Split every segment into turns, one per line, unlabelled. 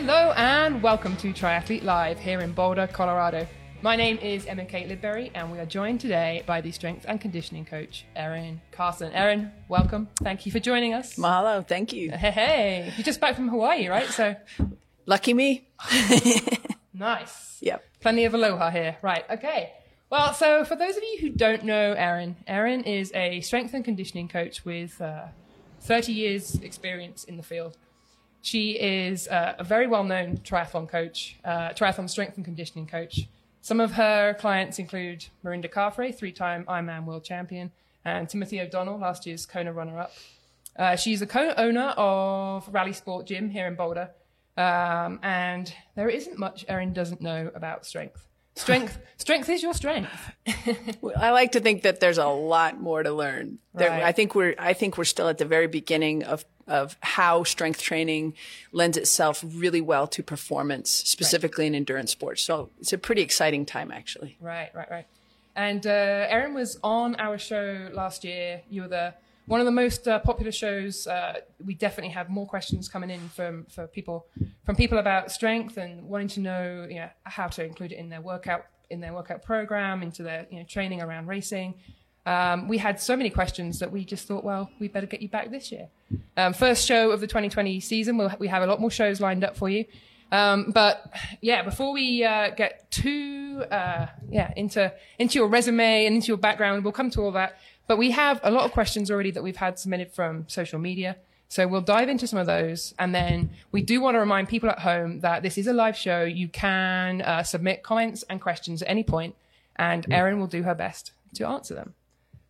Hello and welcome to Triathlete Live here in Boulder, Colorado. My name is Emma Kate Lidbury, and we are joined today by the strength and conditioning coach, Erin Carson. Erin, welcome. Thank you for joining us.
Mahalo. Thank you.
Hey, hey. You're just back from Hawaii, right? So
Lucky me.
nice.
Yep.
Plenty of aloha here. Right. Okay. Well, so for those of you who don't know Erin, Erin is a strength and conditioning coach with uh, 30 years experience in the field. She is uh, a very well-known triathlon coach, uh, triathlon strength and conditioning coach. Some of her clients include Mirinda Carfrae, three-time Ironman world champion, and Timothy O'Donnell, last year's Kona runner-up. Uh, she's a co-owner of Rally Sport Gym here in Boulder, um, and there isn't much Erin doesn't know about strength. Strength, strength is your strength.
I like to think that there's a lot more to learn. There,
Right.
I think we're I think we're still at the very beginning of of how strength training lends itself really well to performance, specifically in endurance sports. So it's a pretty exciting time, actually.
Right, right, right. And uh, Erin was on our show last year. You were the one of the most uh, popular shows. Uh, we definitely have more questions coming in from for people from people about strength and wanting to know, you know, how to include it in their workout in their workout program, into their you know training around racing. Um, we had so many questions that we just thought, well, we better get you back this year. Um, first show of the 2020 season. We'll, we have a lot more shows lined up for you. Um, but yeah, before we uh, get too uh, yeah into into your resume and into your background, we'll come to all that. But we have a lot of questions already that we've had submitted from social media. So we'll dive into some of those, and then we do want to remind people at home that this is a live show. You can uh, submit comments and questions at any point, and Erin will do her best to answer them.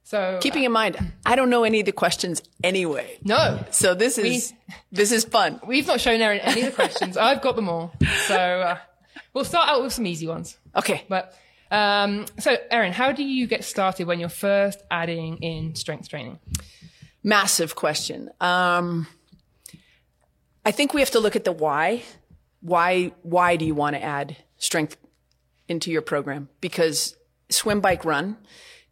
So
Keeping in mind, I don't know any of the questions anyway.
no,
So this is this is fun.
we've not shown Erin any of the questions. I've got them all. So uh, we'll start out with some easy ones.
Okay.
But um, so, Erin, how do you get started when you're first adding in strength training?
Massive question. Um, I think we have to look at the why. Why? Why do you want to add strength into your program? Because swim, bike, run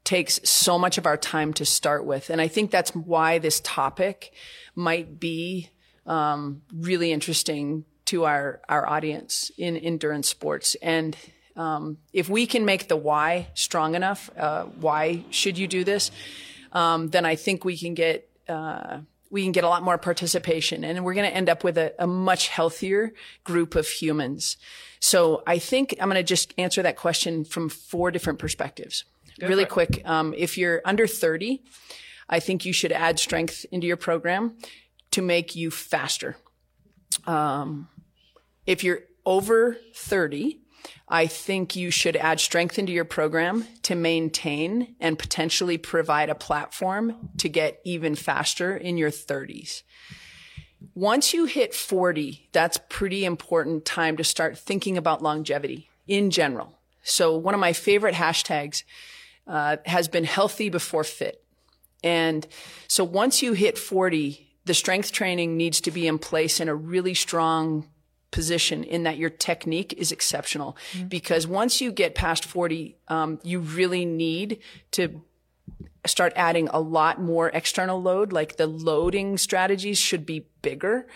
takes so much of our time to start with, and I think that's why this topic might be um, really interesting to our our audience in endurance sports and. Um, if we can make the why strong enough, uh, why should you do this? um, then I think we can get uh, we can get a lot more participation, and we're going to end up with a, a much healthier group of humans. So I think I'm going to just answer that question from four different perspectives, really quick. Um, if you're under 30, I think you should add strength into your program to make you faster. Um, if you're over 30, I think you should add strength into your program to maintain and potentially provide a platform to get even faster in your 30s. Once you hit 40, that's pretty important time to start thinking about longevity in general. So one of my favorite hashtags uh, has been healthy before fit. And so once you hit 40, the strength training needs to be in place in a really strong position in that your technique is exceptional. Because once you get past 40, um, you really need to start adding a lot more external load. Like the loading strategies should be bigger,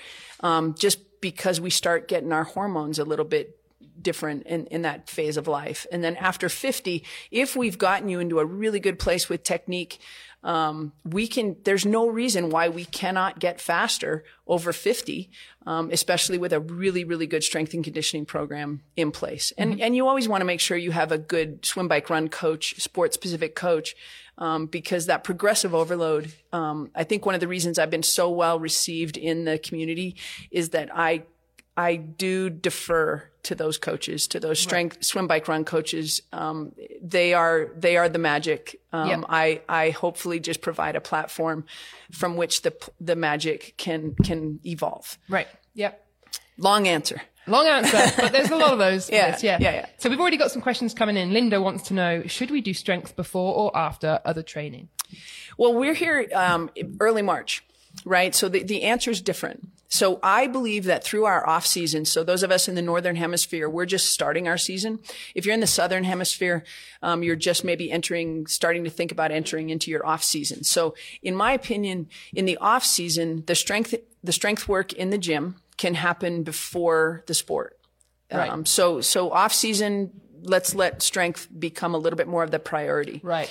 um, just because we start getting our hormones a little bit different in, in that phase of life. And then after 50, if we've gotten you into a really good place with technique, um, we can, there's no reason why we cannot get faster over 50, um, especially with a really, really good strength and conditioning program in place. And, and you always want to make sure you have a good swim, bike, run coach, sport specific coach, um, because that progressive overload, um, I think one of the reasons I've been so well received in the community is that I, I do defer to those coaches, to those strength swim, bike, run coaches. Um, they are they are the magic. Um,
Yep.
I I hopefully just provide a platform from which the the magic can can evolve.
Right. Yep.
Long answer.
Long answer, but there's a lot of those.
Yeah,
yeah.
yeah, yeah.
So we've already got some questions coming in. Linda wants to know: Should we do strength before or after other training?
Well, we're here um, early March, right? So the, the answer is different. So I believe that through our off season, so those of us in the northern hemisphere, we're just starting our season. If you're in the southern hemisphere, um, you're just maybe entering, starting to think about entering into your off season. So in my opinion, in the off season, the strength the strength work in the gym can happen before the sport.
Right.
Um, so so off season, let's let strength become a little bit more of the priority.
Right.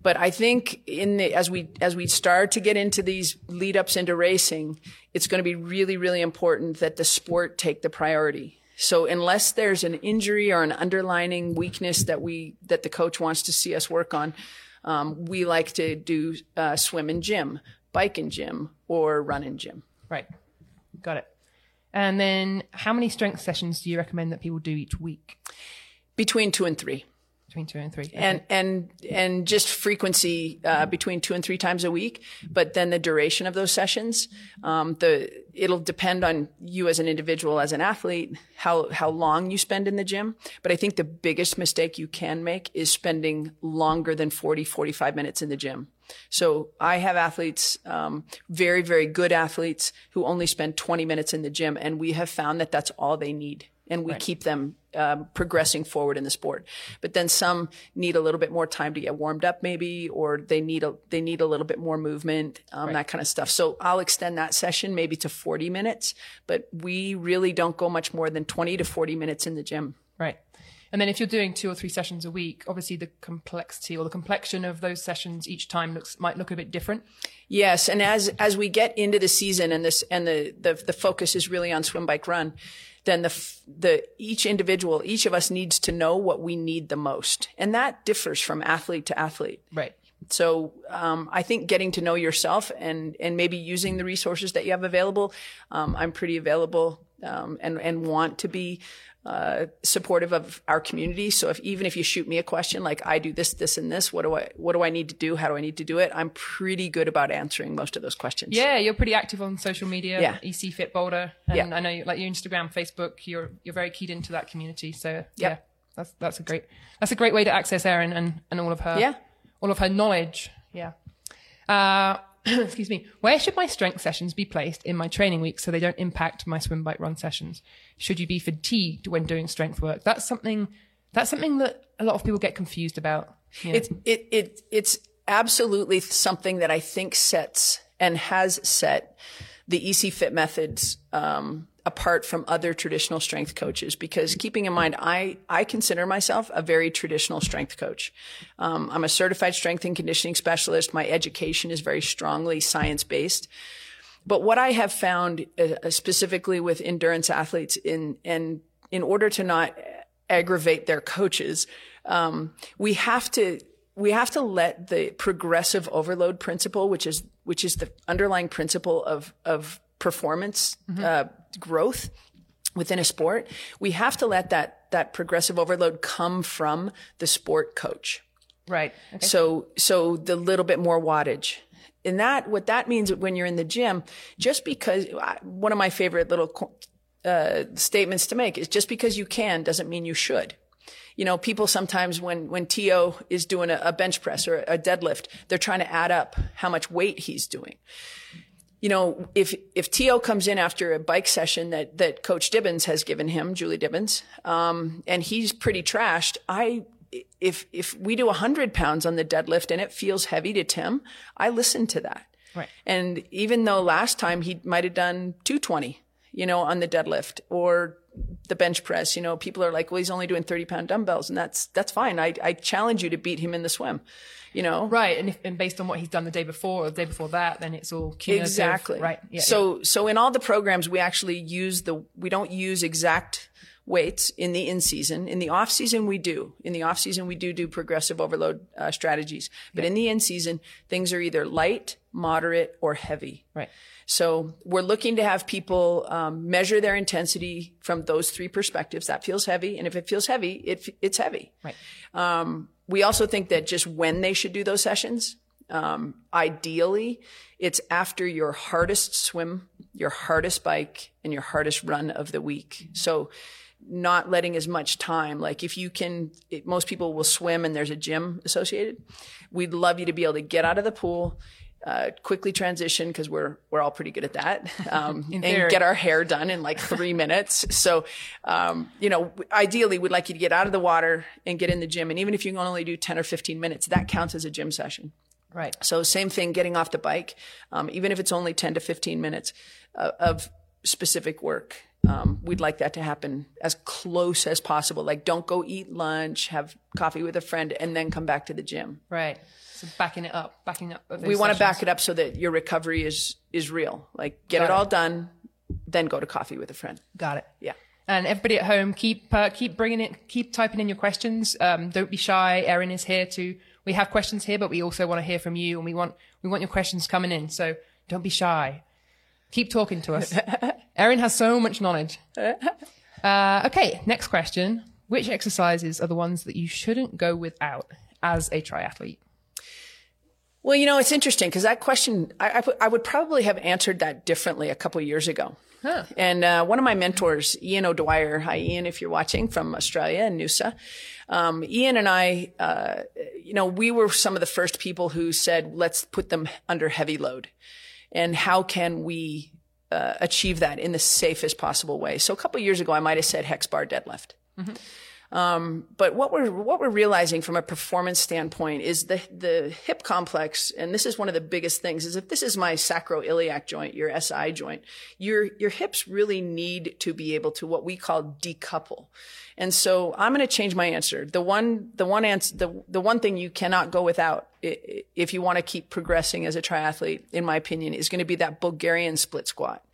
But I think in the, as we as we start to get into these lead ups into racing, it's going to be really really important that the sport take the priority. So unless there's an injury or an underlining weakness that we that the coach wants to see us work on, um, we like to do uh, swim and gym, bike and gym, or run and gym.
Right. Got it. And then how many strength sessions do you recommend that people do each week?
Between two and three.
Between two and three. Okay.
and and and just frequency uh, between two and three times a week. But then the duration of those sessions, um, the it'll depend on you as an individual, as an athlete, how how long you spend in the gym. But I think the biggest mistake you can make is spending longer than 40, 45 minutes in the gym. So I have athletes, um, very very good athletes who only spend 20 minutes in the gym, and we have found that that's all they need and we keep them um, progressing forward in the sport. But then some need a little bit more time to get warmed up, maybe, or they need a they need a little bit more movement, um, that kind of stuff. So I'll extend that session maybe to 40 minutes, but we really don't go much more than 20 to 40 minutes in the gym.
Right. And then if you're doing two or three sessions a week, obviously the complexity or the complexion of those sessions each time looks might look a bit different.
Yes, and as as we get into the season and this and the the, the focus is really on swim, bike, run, then the the each individual, each of us needs to know what we need the most, and that differs from athlete to athlete.
Right.
So um, I think getting to know yourself and and maybe using the resources that you have available. Um, I'm pretty available um, and and want to be uh, supportive of our community. So if even if you shoot me a question like I do this, this, and this, what do I what do I need to do? How do I need to do it? I'm pretty good about answering most of those questions.
Yeah, you're pretty active on social media.
Yeah.
EC Fit Boulder, and
Yeah.
I know you, like your Instagram, Facebook. You're you're very keyed into that community. So yeah, that's that's a great that's a great way to access Erin and and all of her
Yeah.
all of her knowledge. Yeah. Uh, excuse me. Where should my strength sessions be placed in my training week so they don't impact my swim, bike, run sessions? Should you be fatigued when doing strength work? That's something. That's something that a lot of people get confused about. you know?
It's it it it's absolutely something that I think sets and has set the EC Fit methods um, apart from other traditional strength coaches. Because keeping in mind, I I consider myself a very traditional strength coach. Um, I'm a certified strength and conditioning specialist. My education is very strongly science based. But what I have found uh, specifically with endurance athletes in and in order to not aggravate their coaches, um, we have to we have to let the progressive overload principle, which is which is the underlying principle of of performance uh, growth within a sport, we have to let that that progressive overload come from the sport coach.
right. Okay.
So, so the little bit more wattage. And that, what that means when you're in the gym, just because one of my favorite little uh, statements to make is just because you can doesn't mean you should. You know, people sometimes when, when Tio is doing a, a bench press or a deadlift, they're trying to add up how much weight he's doing you know, if if Tio comes in after a bike session that that Coach Dibens has given him, Julie Dibens, um, and he's pretty trashed, I if if we do hundred pounds on the deadlift and it feels heavy to Tim, I listen to that.
Right.
And even though last time he might have done two twenty, you know, on the deadlift or the bench press, you know, people are like, well, he's only doing thirty pound dumbbells, and that's that's fine. I I challenge you to beat him in the swim, you know.
Right, and, if, and based on what he's done the day before or the day before that, then it's all cumulative.
Exactly.
Right. Yeah.
so so in all the programs we actually use the we don't use exact weights in the in season. In the off season we do. In the off season we do do progressive overload uh, strategies. But in the in season things are either light, moderate, or heavy.
right.
So we're looking to have people um, measure their intensity from those three perspectives. That feels heavy, and if it feels heavy, it, it's heavy.
Right.
Um, we also think that just when they should do those sessions, um, ideally, it's after your hardest swim, your hardest bike, and your hardest run of the week. So not letting as much time. Like if you can, it, most people will swim and there's a gym associated. We'd love you to be able to get out of the pool, uh, quickly transition because we're we're all pretty good at that, um, and
theory.
get our hair done in like three minutes. So, um, you know, ideally, we'd like you to get out of the water and get in the gym. And even if you can only do ten or fifteen minutes, that counts as a gym session.
Right.
So same thing, getting off the bike, um, even if it's only 10 to 15 minutes uh, of specific work. Um, we'd like that to happen as close as possible. Like, don't go eat lunch, have coffee with a friend, and then come back to the gym.
Right. So backing it up, backing up.
We want to back it up so that your recovery is is real. Like, get it
it.
all done, then go to coffee with a friend.
Got it.
Yeah.
And everybody at home, keep uh, keep bringing it, keep typing in your questions. Um, don't be shy. Erin is here to. We have questions here, but we also want to hear from you, and we want we want your questions coming in. So don't be shy. Keep talking to us. Erin has so much knowledge. Uh, okay, next question: Which exercises are the ones that you shouldn't go without as a triathlete?
Well, you know, it's interesting because that question, I, I, I would probably have answered that differently a couple years ago.
Huh.
And uh, one of my mentors, Ian O'Dwyer, hi Ian, if you're watching from Australia and Noosa, um, Ian and I, uh, you know, we were some of the first people who said, let's put them under heavy load. And how can we uh, achieve that in the safest possible way? So a couple years ago, I might have said hex bar deadlift. Um, but what we're what we're realizing from a performance standpoint is the the hip complex, and this is one of the biggest things. Is if this is my sacroiliac joint, your SI joint, your your hips really need to be able to what we call decouple. And so I'm going to change my answer. The one the one answer the the one thing you cannot go without if you want to keep progressing as a triathlete, in my opinion, is going to be that Bulgarian split squat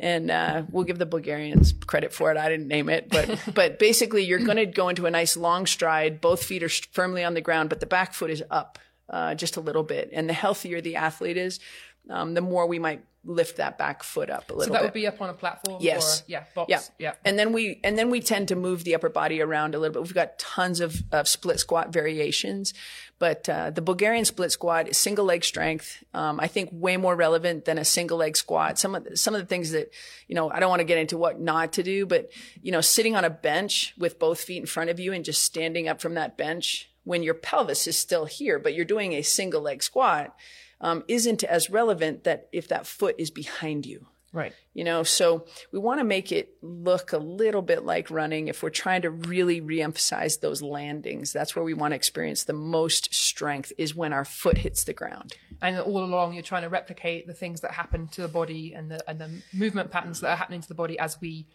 and uh, we'll give the Bulgarians credit for it. I didn't name it, but but basically, you're going to go into a nice long stride. Both feet are firmly on the ground, but the back foot is up uh, just a little bit. And the healthier the athlete is, um, the more we might lift that back foot up a little
So that
bit.
would be up on a platform.
Yes.
Or, yeah. Box.
Yeah.
Yeah.
And then we and then we tend to move the upper body around a little bit. We've got tons of, of split squat variations, but uh, the Bulgarian split squat is single leg strength. Um, I think way more relevant than a single leg squat. Some of the, some of the things that you know I don't want to get into what not to do, but you know sitting on a bench with both feet in front of you and just standing up from that bench when your pelvis is still here, but you're doing a single leg squat. Um, isn't as relevant that if that foot is behind you.
Right.
you know so we want to make it look a little bit like running if we're trying to really reemphasize those landings. That's where we want to experience the most strength is when our foot hits the ground.
And all along you're trying to replicate the things that happen to the body and the and the movement patterns that are happening to the body as we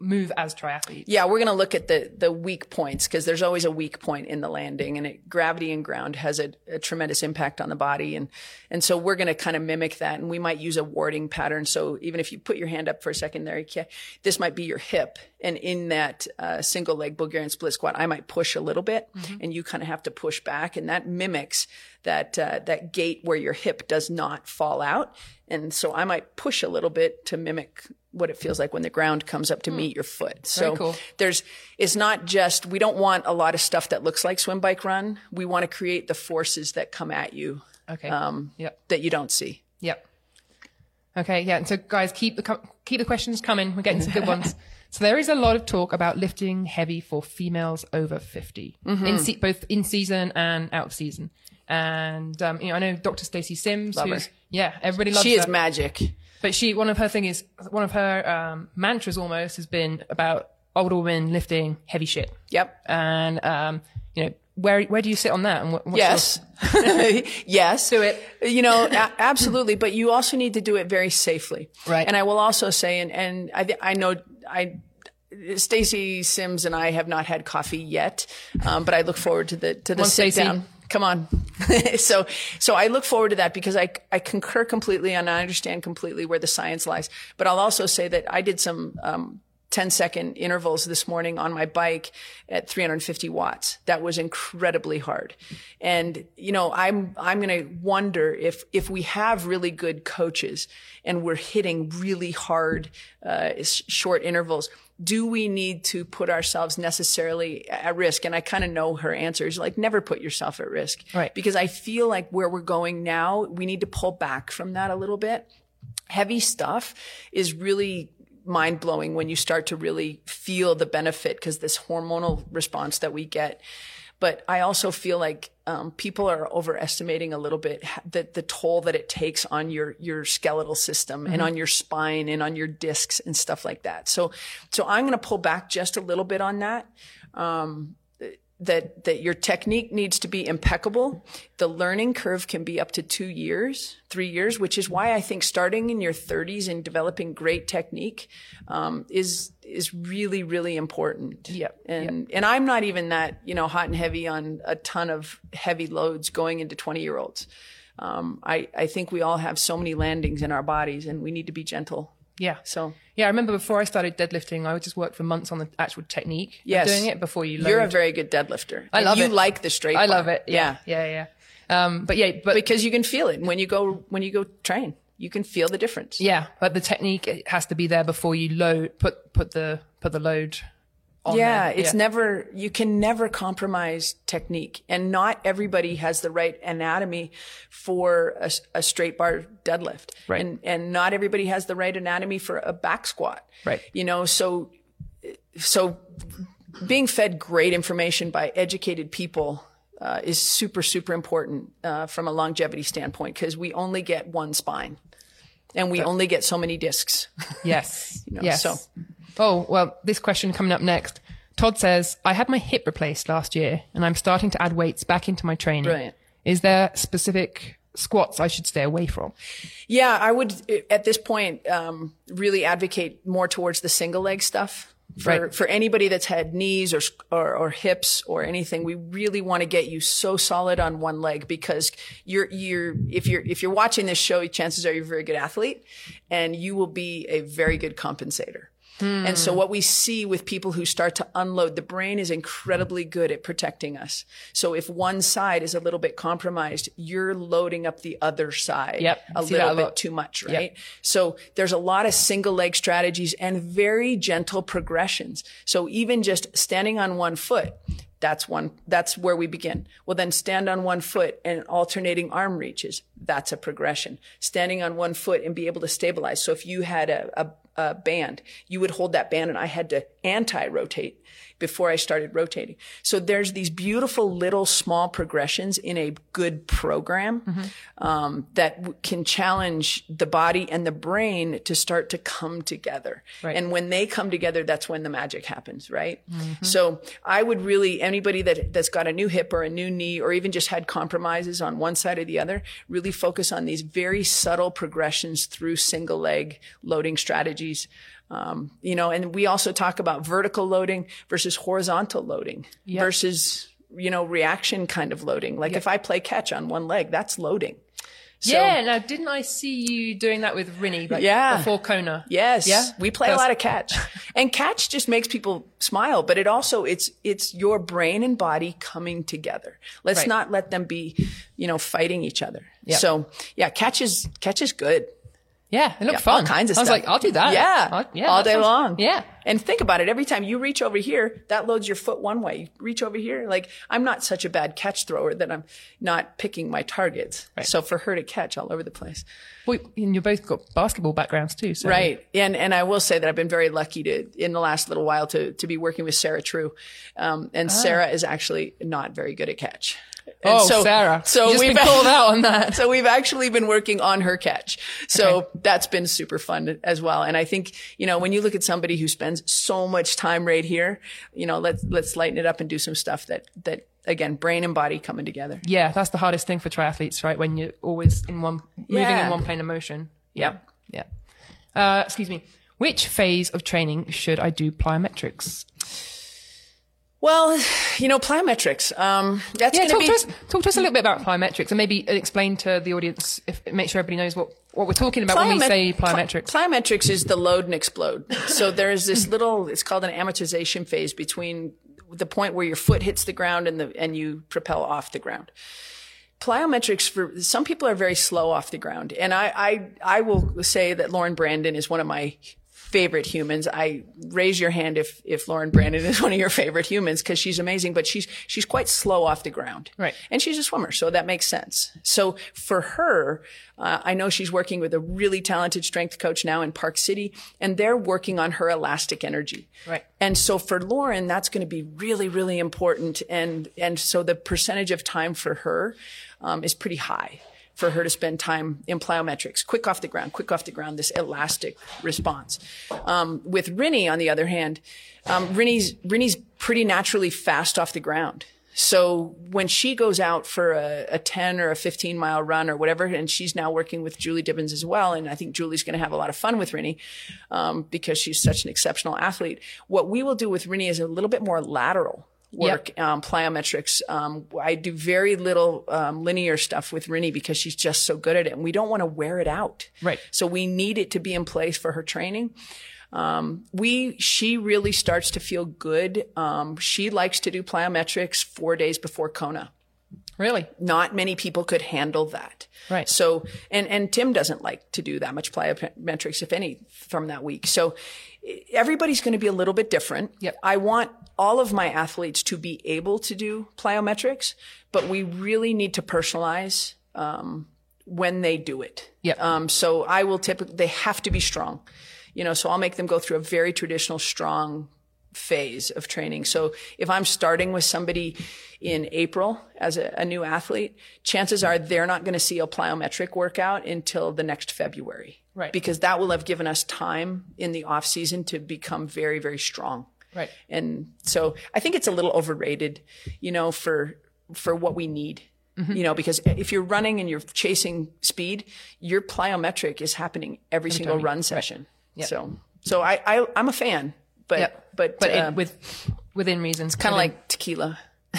move as triathletes.
yeah we're going to look at the the weak points because there's always a weak point in the landing and it, gravity and ground has a, a tremendous impact on the body and and so we're going to kind of mimic that and we might use a warding pattern so even if you put your hand up for a second there this might be your hip and in that uh, single leg bulgarian split squat i might push a little bit and you kind of have to push back and that mimics that uh, that gait where your hip does not fall out and so i might push a little bit to mimic what it feels like when the ground comes up to meet your foot so
cool.
there's it's not just we don't want a lot of stuff that looks like swim bike run we want to create the forces that come at you
Okay.
um,
Yep.
that you don't see
Yep. Okay. Yeah. And so, guys, keep the keep the questions coming. We're getting some good ones. So there is a lot of talk about lifting heavy for females over 50
Mm-hmm.
in se- both in season and out of season. And um, you know, I know Dr. Stacy Sims,
Love
who's
her.
yeah, everybody loves
she
her.
She is magic
But she, one of her thing is, one of her um, mantras almost has been about older women lifting heavy shit.
yep
And um, you know, where where do you sit on that? And what,
yes yes
Do it.
you know a- absolutely but you also need to do it very safely
Right.
and i will also say and, and i i know i Stacy Sims and I have not had coffee yet, um, but I look forward to the to the sit
Stacy.
down. Come on, so so I look forward to that because I I concur completely and I understand completely where the science lies. But I'll also say that I did some um, 10 second intervals this morning on my bike at 350 watts. That was incredibly hard. And, you know, I'm, I'm going to wonder if, if we have really good coaches and we're hitting really hard, uh, short intervals, do we need to put ourselves necessarily at risk? And I kind of know her answer is like, never put yourself at risk.
Right.
Because I feel like where we're going now, we need to pull back from that a little bit heavy stuff is really mind blowing when you start to really feel the benefit because this hormonal response that we get. But I also feel like um, people are overestimating a little bit the, the toll that it takes on your your skeletal system and on your spine and on your discs and stuff like that. So so I'm going to pull back just a little bit on that. Um, that that your technique needs to be impeccable. The learning curve can be up to two years, three years, which is why I think starting in your 30s and developing great technique um, is is really really important.
Yep,
And and I'm not even that you know hot and heavy on a ton of heavy loads going into 20 year olds. Um, I I think we all have so many landings in our bodies, and we need to be gentle.
Yeah.
So
Yeah, I remember before I started deadlifting, I would just work for months on the actual technique
Yes.
of doing it before you load.
you're a very good deadlifter.
I love
you
it.
like the straight.
I
bar.
love it. Yeah. Yeah, yeah. Um, but yeah, but
because you can feel it when you go when you go train. You can feel the difference.
yeah, but the technique it has to be there before you load put put the put the load
Yeah,
there.
it's never you can never compromise technique, and not everybody has the right anatomy for a, a straight bar deadlift,
Right.
And and not everybody has the right anatomy for a back squat,
Right.
You know, so so being fed great information by educated people uh, is super super important uh, from a longevity standpoint because we only get one spine, and we only get so many discs.
Yes.
know,
yes.
so-
Oh, well, this question coming up next. Todd says, I had my hip replaced last year and I'm starting to add weights back into my training.
Brilliant.
Is there specific squats I should stay away from?
Yeah, I would at this point um, really advocate more towards the single leg stuff. For,
Right.
for anybody that's had knees or, or or hips or anything, we really want to get you so solid on one leg because you're you're if you're if you're watching this show, chances are you're a very good athlete, and you will be a very good compensator. And so hmm. what we see with people who start to unload, the brain is incredibly good at protecting us. So if one side is a little bit compromised, you're loading up the other side
Yep,
a
see
little bit
lot.
too much, right? So there's a lot of single leg strategies and very gentle progressions. So even just standing on one foot, that's one, that's where we begin. Well, then stand on one foot and alternating arm reaches. That's a progression. Standing on one foot and be able to stabilize. So if you had a, a, a band, you would hold that band and I had to anti-rotate before I started rotating. So there's these beautiful little small progressions in a good program
Mm-hmm.
um, that w- can challenge the body and the brain to start to come together.
Right.
And when they come together, that's when the magic happens, right?
Mm-hmm.
So I would really anybody that that's got a new hip or a new knee or even just had compromises on one side or the other, really focus on these very subtle progressions through single leg loading strategies. Um, you know, and we also talk about vertical loading versus horizontal loading versus, you know, reaction kind of loading. Like if I play catch on one leg, that's loading. So,
yeah. Now, didn't I see you doing that with Rinny? Like
Yeah.
Before Kona.
Yes.
Yeah?
We play a lot of catch. and catch just makes people smile, but it also it's it's your brain and body coming together. Let's
Right.
not let them be, you know, fighting each other.
Yeah.
So yeah, catch is catch is good.
Yeah. It looked
All
fun.
kinds of
I was
stuff.
like, I'll do that.
Yeah.
I'll- yeah
all day
sounds-
long.
Yeah.
And think about it. Every time you reach over here, that loads your foot one way. You reach over here. Like I'm not such a bad catch thrower that I'm not picking my targets. So for her to catch all over the place.
Well, and you both got basketball backgrounds too. So.
Right. And and I will say that I've been very lucky to in the last little while to to be working with Sarah True. Um, and Sarah is actually not very good at catch. And
Oh, Sarah.
So
just
we've
been called out on that.
So we've actually been working on her catch. So that's been super fun as well. And I think, you know, when you look at somebody who spends so much time right here, you know, let's let's lighten it up and do some stuff that that again, brain and body coming together.
Yeah, that's the hardest thing for triathletes, right? When you're always in one, moving
Yeah.
in one plane of motion. Yeah. Yeah. Uh, excuse me. Which phase of training should I do plyometrics?
Well, you know, plyometrics. Um, that's
Yeah, talk
be
to us. Talk to us a little bit about plyometrics, and maybe explain to the audience, if make sure everybody knows what what we're talking about when we
Plyomet-
say
pl-
plyometrics.
plyometrics is the load and explode. So there's this little, it's called an amortization phase between the point where your foot hits the ground and the, and you propel off the ground. Plyometrics for some people are very slow off the ground. And I, I, I will say that Lauren Brandon is one of my favorite humans. I raise your hand if, if Lauren Brandon is one of your favorite humans because she's amazing, but she's, she's quite slow off the ground.
Right.
And she's a swimmer, so that makes sense. So for her, uh, I know she's working with a really talented strength coach now in Park City, and they're working on her elastic energy.
Right.
And so for Lauren, that's going to be really, really important. And and so the percentage of time for her um, is pretty high for her to spend time in plyometrics, quick off the ground, quick off the ground, this elastic response. Um, with Rinny, on the other hand, um, Rinny's Rinny's pretty naturally fast off the ground. So when she goes out for a, a 10 or a 15 mile run or whatever, and she's now working with Julie Dibens as well, and I think Julie's going to have a lot of fun with Rinny um, because she's such an exceptional athlete. What we will do with Rinny is a little bit more lateral work, um, plyometrics. Um, I do very little um, linear stuff with Rinny because she's just so good at it, and we don't want to wear it out.
Right.
So we need it to be in place for her training. Um, we, she really starts to feel good. Um, she likes to do plyometrics four days before Kona.
Really?
Not many people could handle that.
Right.
So, and, and Tim doesn't like to do that much plyometrics, if any, from that week. So everybody's going to be a little bit different.
Yep.
I want all of my athletes to be able to do plyometrics, but we really need to personalize, um, when they do it.
Yep.
Um, so I will typically, they have to be strong you know, so I'll make them go through a very traditional strong phase of training. So if I'm starting with somebody in April as a, a new athlete, chances are they're not going to see a plyometric workout until the next February.
Right.
Because that will have given us time in the off season to become very, very strong.
Right.
And so I think it's a little overrated, you know, for, for what we need.
Mm-hmm.
You know, because if you're running and you're chasing speed, your plyometric is happening every, single
time.
run session.
Yep.
So, so I, I, I'm a fan, but,
Yep.
But,
But
uh,
it, with within reasons,
kind of like tequila.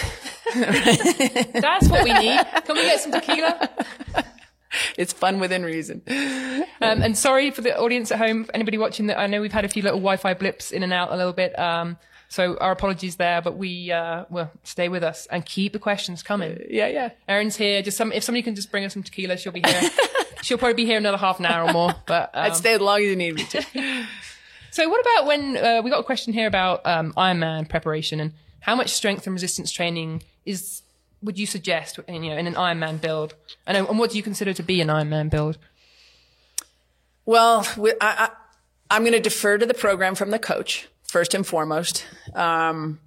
that's what we need. Can we get some tequila?
It's fun within reason.
Um, and sorry for the audience at home, anybody watching that. I know we've had a few little Wi-Fi blips in and out a little bit. Um, so our apologies there, but we, uh, well, stay with us and keep the questions coming.
Yeah, yeah.
Erin's here. Just some, if somebody can just bring us some tequila, she'll be here. she'll probably be here another half an hour or more, but, um,
I'd stay as long as you need me to.
So what about when uh, we got a question here about um, Ironman preparation and how much strength and resistance training is would you suggest you know in an Ironman build? And, and what do you consider to be an Ironman build?
Well, we- I, I'm going to defer to the program from the coach first and foremost. Um,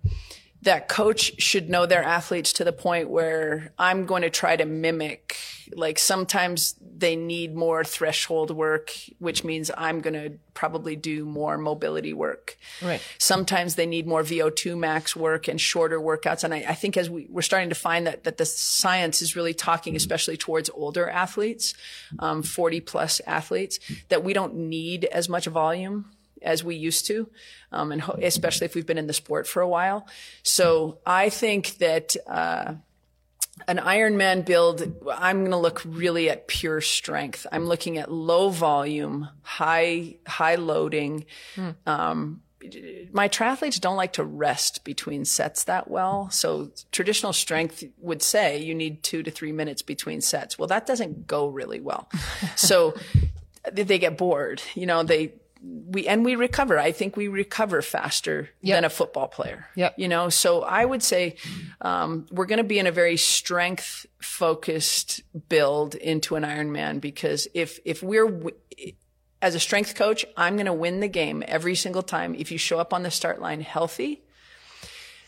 that coach should know their athletes to the point where I'm going to try to mimic. Like sometimes they need more threshold work, which means I'm going to probably do more mobility work.
Right.
Sometimes they need more VO2 max work and shorter workouts. And I, I think as we, we're starting to find that, that the science is really talking, especially towards older athletes, um, 40 plus athletes, that we don't need as much volume as we used to, um, and ho- especially if we've been in the sport for a while. So I think that uh, an Ironman build, I'm going to look really at pure strength. I'm looking at low volume, high high loading. Um, my triathletes don't like to rest between sets that well. So traditional strength would say you need two to three minutes between sets. Well, that doesn't go really well. so they get bored. You know, they we and we recover. I think we recover faster
Yep.
than a football player.
Yep.
You know, so I would say um, we're going to be in a very strength focused build into an Ironman because if if we're w- as a strength coach, I'm going to win the game every single time if you show up on the start line healthy.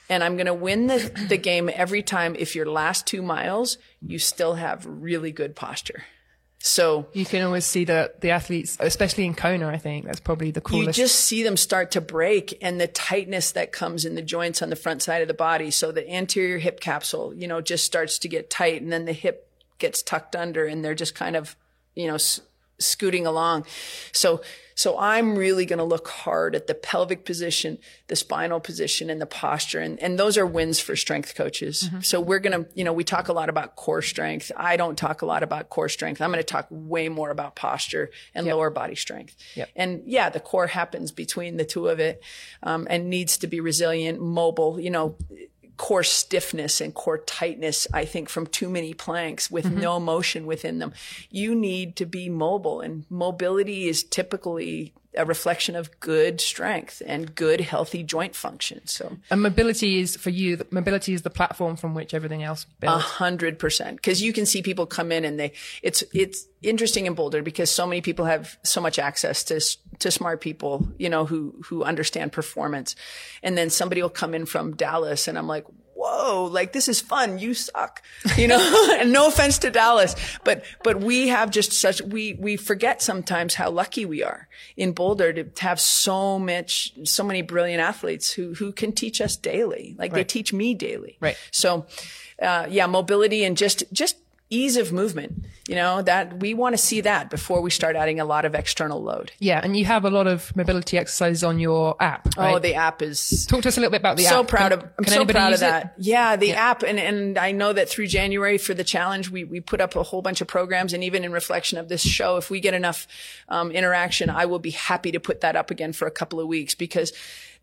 And I'm going to win the, the game every time if your last two miles, you still have really good posture. So
You can always see the the athletes, especially in Kona. I think that's probably the coolest.
you just see them start to break and the tightness that comes in the joints on the front side of the body. So the anterior hip capsule, you know, just starts to get tight and then the hip gets tucked under and they're just kind of, you know, s- scooting along. So, so I'm really going to look hard at the pelvic position, the spinal position and the posture. And, and those are wins for strength coaches. So we're going to, you know, we talk a lot about core strength. I don't talk a lot about core strength. I'm going to talk way more about posture and lower body strength.
Yep.
And yeah, the core happens between the two of it, um, and needs to be resilient, mobile, you know, core stiffness and core tightness, I think, from too many planks with mm-hmm. no motion within them. You need to be mobile, and mobility is typically a reflection of good strength and good, healthy joint function. So,
and mobility is for you. Mobility is the platform from which everything else
a hundred percent. Cause you can see people come in and they, it's, it's interesting in Boulder because so many people have so much access to, to smart people, you know, who, who understand performance. And then somebody will come in from Dallas and I'm like, whoa, like this is fun. You suck, you know, and no offense to Dallas, but, but we have just such, we, we forget sometimes how lucky we are in Boulder to have so much, so many brilliant athletes who, who can teach us daily. Like they teach me daily.
Right.
So, uh, yeah, mobility and just, just ease of movement, you know, that we want to see that before we start adding a lot of external load.
Yeah, and you have a lot of mobility exercises on your app. Right?
Oh, the app is
Talk to us a little bit about the
so
app.
proud
Can-
of I'm
can
so proud of
it?
that. Yeah, the app and and I know that through January for the challenge we we put up a whole bunch of programs and even in reflection of this show if we get enough um, interaction I will be happy to put that up again for a couple of weeks because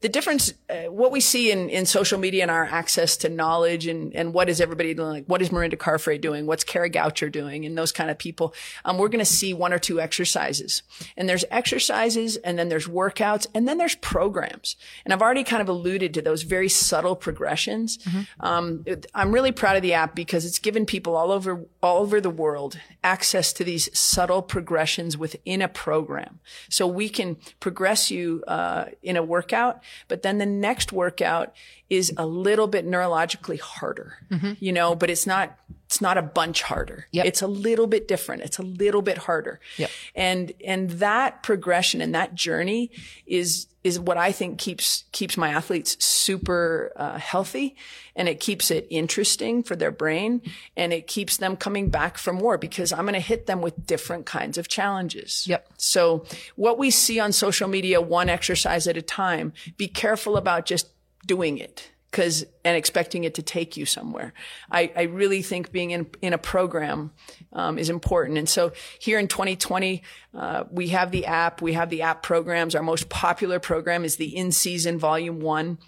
the difference, uh, what we see in, in social media and our access to knowledge and, and what is everybody doing, like what is Mirinda Carfrae doing, what's Kara Goucher doing, and those kind of people, um, we're going to see one or two exercises. And there's exercises, and then there's workouts, and then there's programs. And I've already kind of alluded to those very subtle progressions. Um, it- I'm really proud of the app because it's given people all over all over the world access to these subtle progressions within a program. So we can progress you uh, in a workout, but then the next workout is a little bit neurologically harder, you know, but it's not it's not a bunch harder.
Yep.
It's a little bit different. It's a little bit harder.
Yep.
And and that progression and that journey is is what I think keeps keeps my athletes super uh, healthy, and it keeps it interesting for their brain, and it keeps them coming back for more because I'm going to hit them with different kinds of challenges.
Yep.
So what we see on social media, one exercise at a time, be careful about just doing it because and expecting it to take you somewhere. I, I really think being in in a program um, is important. And so here in 2020, uh, we have the app, we have the app programs. Our most popular program is the In Season Volume One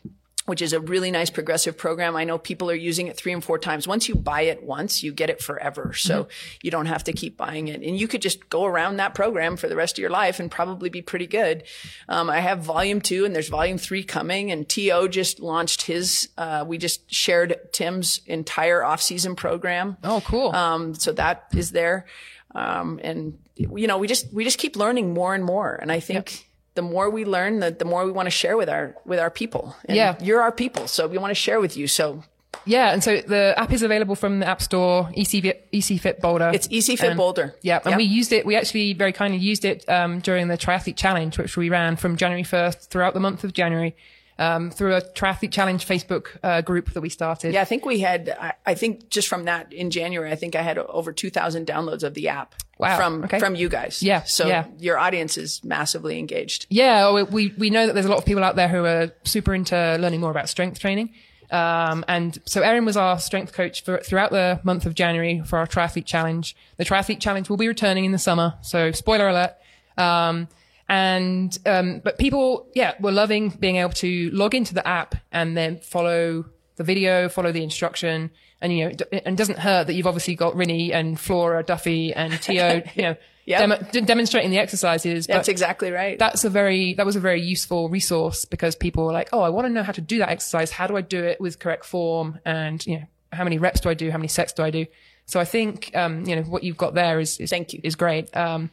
which is a really nice progressive program. I know people are using it three and four times. Once you buy it once, you get it forever. So you don't have to keep buying it. And you could just go around that program for the rest of your life and probably be pretty good. Um, I have volume two and there's volume three coming and TO just launched his, uh, we just shared Tim's entire off season program.
Oh, cool.
Um, so that is there. Um, and you know, we just, we just keep learning more and more. And I think the more we learn, the, the more we want to share with our, with our people. And
Yeah.
You're our people. So we want to share with you. So
yeah, and so the app is available from the App Store, EC, EC Fit Boulder.
it's EC Fit
And-
Boulder.
Yeah, and
Yep.
we used it. We actually very kindly used it um, during the Triathlete Challenge, which we ran from January 1st throughout the month of January um, through a Triathlete Challenge Facebook uh, group that we started.
Yeah, I think we had, I, I think just from that in January, I think I had over 2,000 downloads of the app
Wow,
from,
okay.
from you guys.
Yeah,
So
yeah.
your audience is massively engaged.
Yeah, we- we we know that there's a lot of people out there who are super into learning more about strength training. Um, and so Erin was our strength coach for, throughout the month of January for our triathlete challenge. The triathlete challenge will be returning in the summer. So spoiler alert. Um, and, um, but people, yeah, were loving being able to log into the app and then follow the video, follow the instruction. And, you know, it and doesn't hurt that you've obviously got Rinny and Flora Duffy and Tio, you know,
Yep.
demo- de- demonstrating the exercises.
That's exactly right.
that's a very that was a very useful resource because people were like, oh, I want to know how to do that exercise. How do I do it with correct form? And you know, how many reps do I do? How many sets do I do? So I think um, you know what you've got there is, is
Thank you.
is great. Um,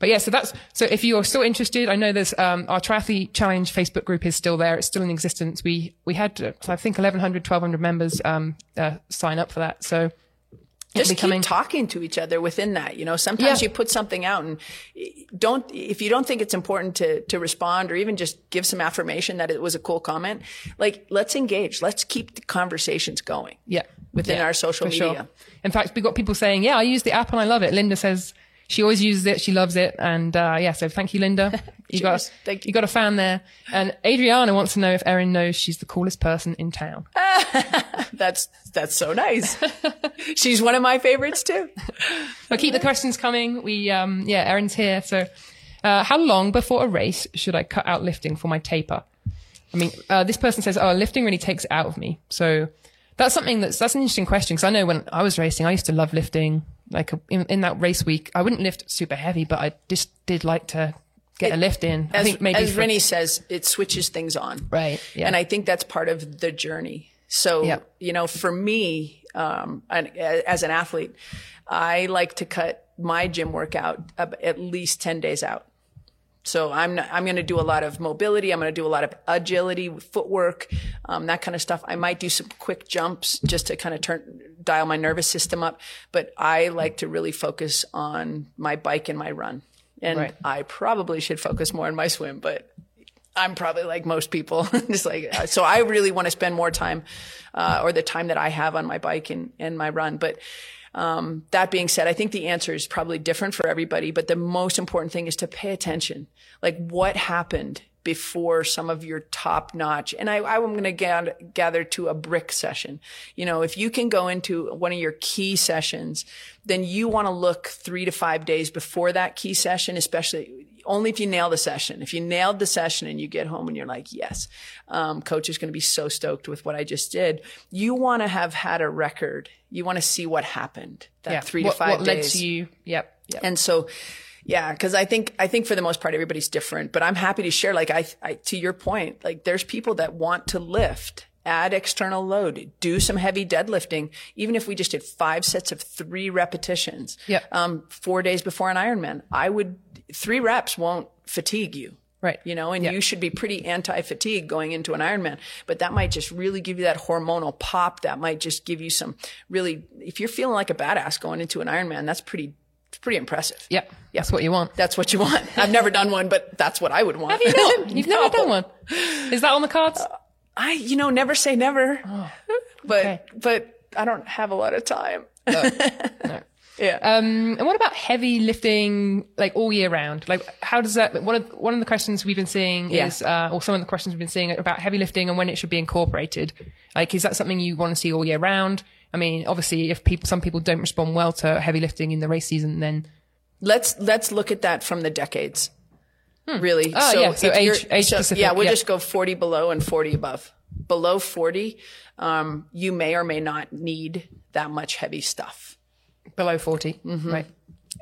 but yeah, so that's so if you're still interested, I know there's um, our triathlete challenge Facebook group is still there. It's still in existence. We we had uh, I think 1100 1200 members um, uh, sign up for that. So
just
be coming.
keep talking to each other within that. You know, sometimes
Yeah.
you put something out and don't, if you don't think it's important to, to respond or even just give some affirmation that it was a cool comment, like let's engage. Let's keep the conversations going.
Yeah.
Within
Yeah,
our social media.
Sure. In fact, we got people saying, yeah, I use the app and I love it. Linda says she always uses it. She loves it. And, uh, yeah, so thank you, Linda. You got,
Thank you.
you got a fan there. And Adriana wants to know if Erin knows she's the coolest person in town.
That's, that's so nice. She's one of my favorites too.
But keep the questions coming. We, um, yeah, Erin's here. So, uh, how long before a race should I cut out lifting for my taper? I mean, uh, this person says, oh, lifting really takes it out of me. So that's something that's, that's an interesting question. Cause I know when I was racing, I used to love lifting. Like in, in that race week, I wouldn't lift super heavy, but I just did like to get a lift in. I
As,
think maybe
as
for-
Rinny says, it switches things on.
Right, yeah.
And I think that's part of the journey. So,
Yeah.
you know, for me, um, as an athlete, I like to cut my gym workout at least 10 days out. So I'm not, I'm going to do a lot of mobility. I'm going to do a lot of agility, footwork, um, that kind of stuff. I might do some quick jumps just to kind of turn dial my nervous system up. But I like to really focus on my bike and my run. And
Right.
I probably should focus more on my swim, but I'm probably like most people, just like uh, so. I really want to spend more time, uh, or the time that I have on my bike and and my run. But um, that being said, I think the answer is probably different for everybody. But the most important thing is to pay attention. Like what happened before some of your top notch. And I, I'm going to gather, to a brick session. You know, if you can go into one of your key sessions, then you want to look three to five days before that key session, especially only if you nail the session. If you nailed the session and you get home and you're like, yes, um, coach is going to be so stoked with what I just did. You want to have had a record. You want to see what happened that
Yeah.
three
what,
to five
what
days.
led to you? Yep. Yep.
And so, yeah, because I think I think for the most part everybody's different. But I'm happy to share. Like I, I, to your point, like there's people that want to lift, add external load, do some heavy deadlifting. Even if we just did five sets of three repetitions,
Yeah.
um, four days before an Ironman, I would three reps won't fatigue you.
Right.
You know, and
Yeah.
you should be pretty anti-fatigue going into an Ironman, but that might just really give you that hormonal pop. That might just give you some really, if you're feeling like a badass going into an Ironman, that's pretty, it's pretty impressive.
Yep. That's what you want.
That's what you want. I've never done one, but that's what I would want.
Have you not? You've never done one. Is that on the cards?
I, you know, never say never, but,
okay.
but I don't have a lot of time.
no.
Yeah.
Um, and what about heavy lifting, like all year round? Like, how does that? One of one of the questions we've been seeing
Yeah.
is, uh, or some of the questions we've been seeing about heavy lifting and when it should be incorporated. Like, is that something you want to see all year round? I mean, obviously, if people, some people don't respond well to heavy lifting in the race season, then
let's let's look at that from the decades. Really?
Oh, yeah. So age- age
so,
specific,
Yeah, we'll
yeah.
just go 40 below and 40 above. Below 40, um, you may or may not need that much heavy stuff
below 40,
Mm-hmm.
right?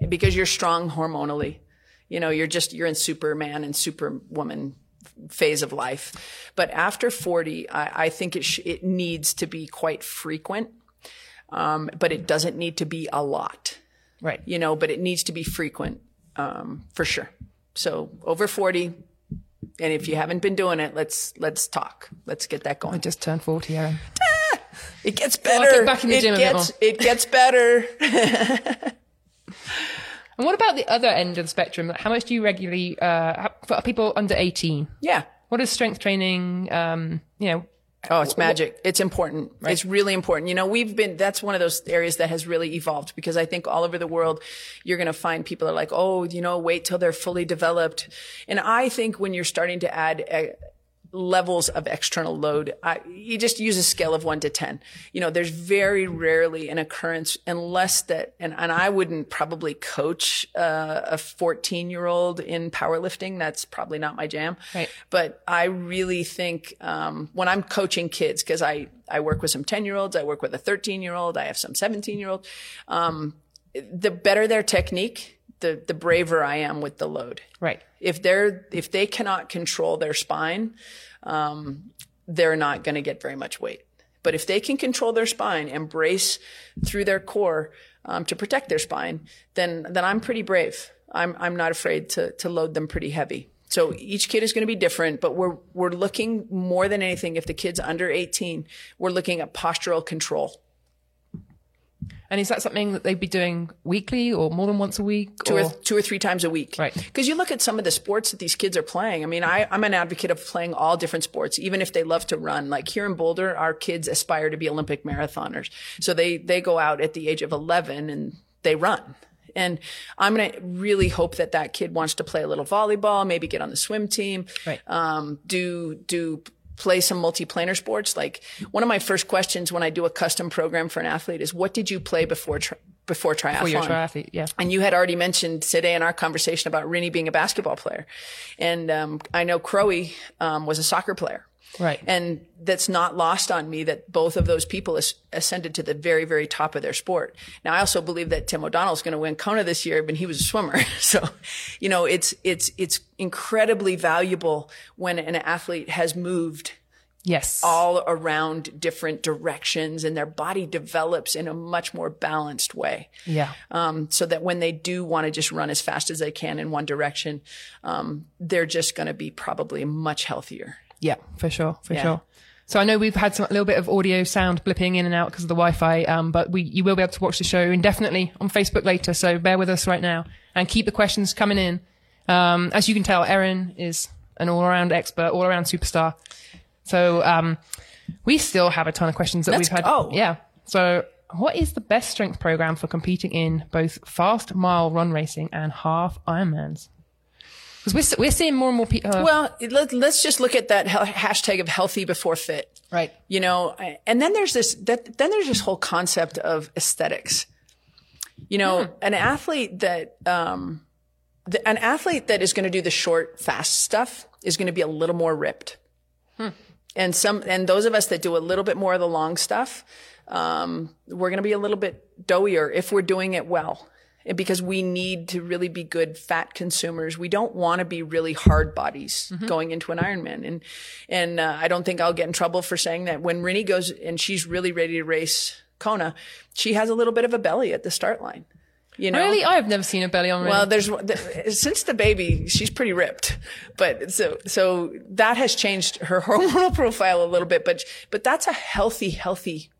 because you're strong hormonally. You know, you're just you're in Superman and Superwoman phase of life. But after 40, I, I think it sh- it needs to be quite frequent. Um, but it doesn't need to be a lot.
Right.
you know, but it needs to be frequent um, for sure. So over 40. And if you haven't been doing it, let's let's talk. Let's get that going.
I just turned 40, Erin.
It gets better.
get back in the
it
gym a bit
gets it gets better.
And what about the other end of the spectrum? Like, How much do you regularly, uh, for people under 18?
yeah.
What is strength training? Um, you know,
Oh, it's magic. It's important. It's really important. You know, we've been, that's one of those areas that has really evolved because I think all over the world, you're going to find people are like, oh, you know, wait till they're fully developed. And I think when you're starting to add uh, levels of external load, I, you just use a scale of one to 10. You know, there's very rarely an occurrence unless that, and, and I wouldn't probably coach uh, a 14 year old in powerlifting. That's probably not my jam.
Right.
But I really think um, when I'm coaching kids, because I, I work with some 10 year olds, I work with a 13 year old, I have some 17 year old, um, the better their technique, the, the braver I am with the load.
right.
If they're, if they cannot control their spine, um, they're not going to get very much weight. But if they can control their spine and brace through their core um, to protect their spine, then then I'm pretty brave. I'm I'm not afraid to to load them pretty heavy. So each kid is going to be different, but we're we're looking more than anything. If the kid's under 18, we're looking at postural control.
And is that something that they'd be doing weekly or more than once a week?
two
or,
or, two or three times a week.
Right.
Because you look at some of the sports that these kids are playing. I mean, I, I'm an advocate of playing all different sports, even if they love to run. Like here in Boulder, our kids aspire to be Olympic marathoners. So they, they go out at the age of 11 and they run. And I'm going to really hope that that kid wants to play a little volleyball, maybe get on the swim team,
Right.
um, do, do play some multiplanar sports. Like one of my first questions when I do a custom program for an athlete is, what did you play before, tri- before triathlon?
for your triathlete? Yeah.
And you had already mentioned today in our conversation about Rinny being a basketball player. And um, I know Crowe um, was a soccer player.
Right.
And that's not lost on me that both of those people as- ascended to the very, very top of their sport. Now, I also believe that Tim O'Donnell is going to win Kona this year, but he was a swimmer. So, you know, it's, it's, it's incredibly valuable when an athlete has moved
Yes.
all around different directions and their body develops in a much more balanced way.
yeah.
Um, so that when they do want to just run as fast as they can in one direction, um, they're just going to be probably much healthier.
Yeah, for sure, for
Yeah.
sure. So I know we've had some, a little bit of audio sound blipping in and out because of the Wi-Fi, um, but we you will be able to watch the show indefinitely on Facebook later. So bear with us right now and keep the questions coming in. Um, as you can tell, Erin is an all-around expert, all-around superstar. So um, we still have a ton of questions that
Let's
we've had.
go.
Yeah. So what is the best strength program for competing in both fast mile run racing and half Ironmans? Because we're, we're seeing more and more people. Uh,
Well, let, let's just look at that hashtag of healthy before fit.
right.
You know, and then there's this, that, then there's this whole concept of aesthetics. You know, an athlete that, um, the, an athlete that is going to do the short, fast stuff is going to be a little more ripped. And some, and those of us that do a little bit more of the long stuff, um, we're going to be a little bit doughier if we're doing it well. Because we need to really be good fat consumers. We don't want to be really hard bodies going into an Ironman. And, and, uh, I don't think I'll get in trouble for saying that when Rinny goes and she's really ready to race Kona, she has a little bit of a belly at the start line. You know?
Really? I've never seen a belly on. Rinny.
Well, there's the, since the baby, she's pretty ripped, but so so that has changed her hormonal profile a little bit. But but that's a healthy, healthy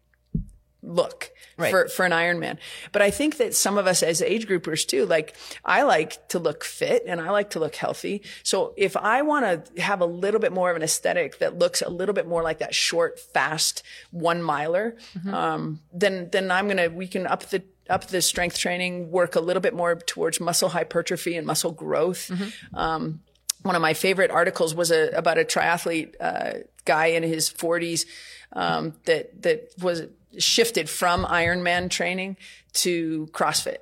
look
Right.
for for an Ironman. But I think that some of us as age groupers too, like I like to look fit and I like to look healthy. So if I want to have a little bit more of an aesthetic that looks a little bit more like that short, fast one miler, um, then then I'm gonna we can up the up the strength training, work a little bit more towards muscle hypertrophy and muscle growth. Um, one of my favorite articles was a, about a triathlete uh, guy in his 40s um, that that was shifted from Ironman training to CrossFit.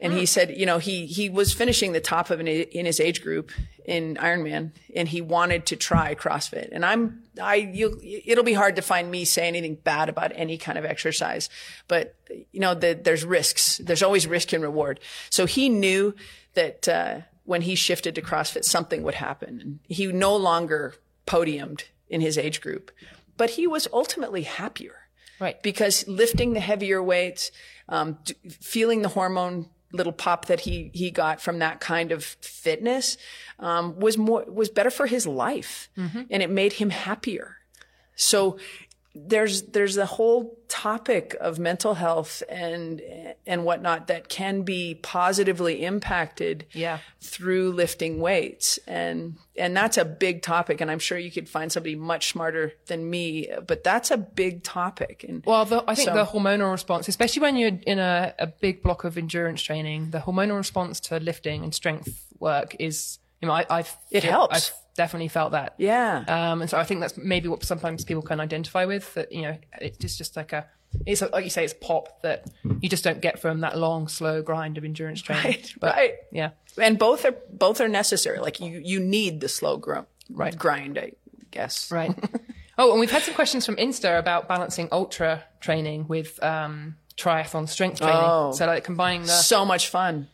And he said, you know, he he was finishing the top of an, in his age group in Ironman, and he wanted to try CrossFit. And I'm, I, you, it'll be hard to find me say anything bad about any kind of exercise, but you know, the, there's risks. There's always risk and reward. So he knew that uh, when he shifted to CrossFit, something would happen. And he no longer podiumed in his age group, but he was ultimately happier
right.
because lifting the heavier weights, um, d- feeling the hormone little pop that he he got from that kind of fitness um, was more was better for his life, and it made him happier. So there's there's a whole topic of mental health and and whatnot that can be positively impacted
Yeah.
through lifting weights and and that's a big topic and i'm sure you could find somebody much smarter than me but that's a big topic and
Well, the, I think
So-
the hormonal response, especially when you're in a, a big block of endurance training, the hormonal response to lifting and strength work is, you know, I, I've
It helps.
I've definitely felt that.
yeah
Um, and so I think that's maybe what sometimes people can identify with. That you know, it's just just like a, it's like you say, it's pop that you just don't get from that long, slow grind of endurance training.
Right,
But,
right.
Yeah.
and both are both are necessary like you you need the slow gro-
Right.
grind i guess
Right. oh, and we've had some questions from Insta about balancing ultra training with um, triathlon strength training.
Oh.
So like combining the
so much fun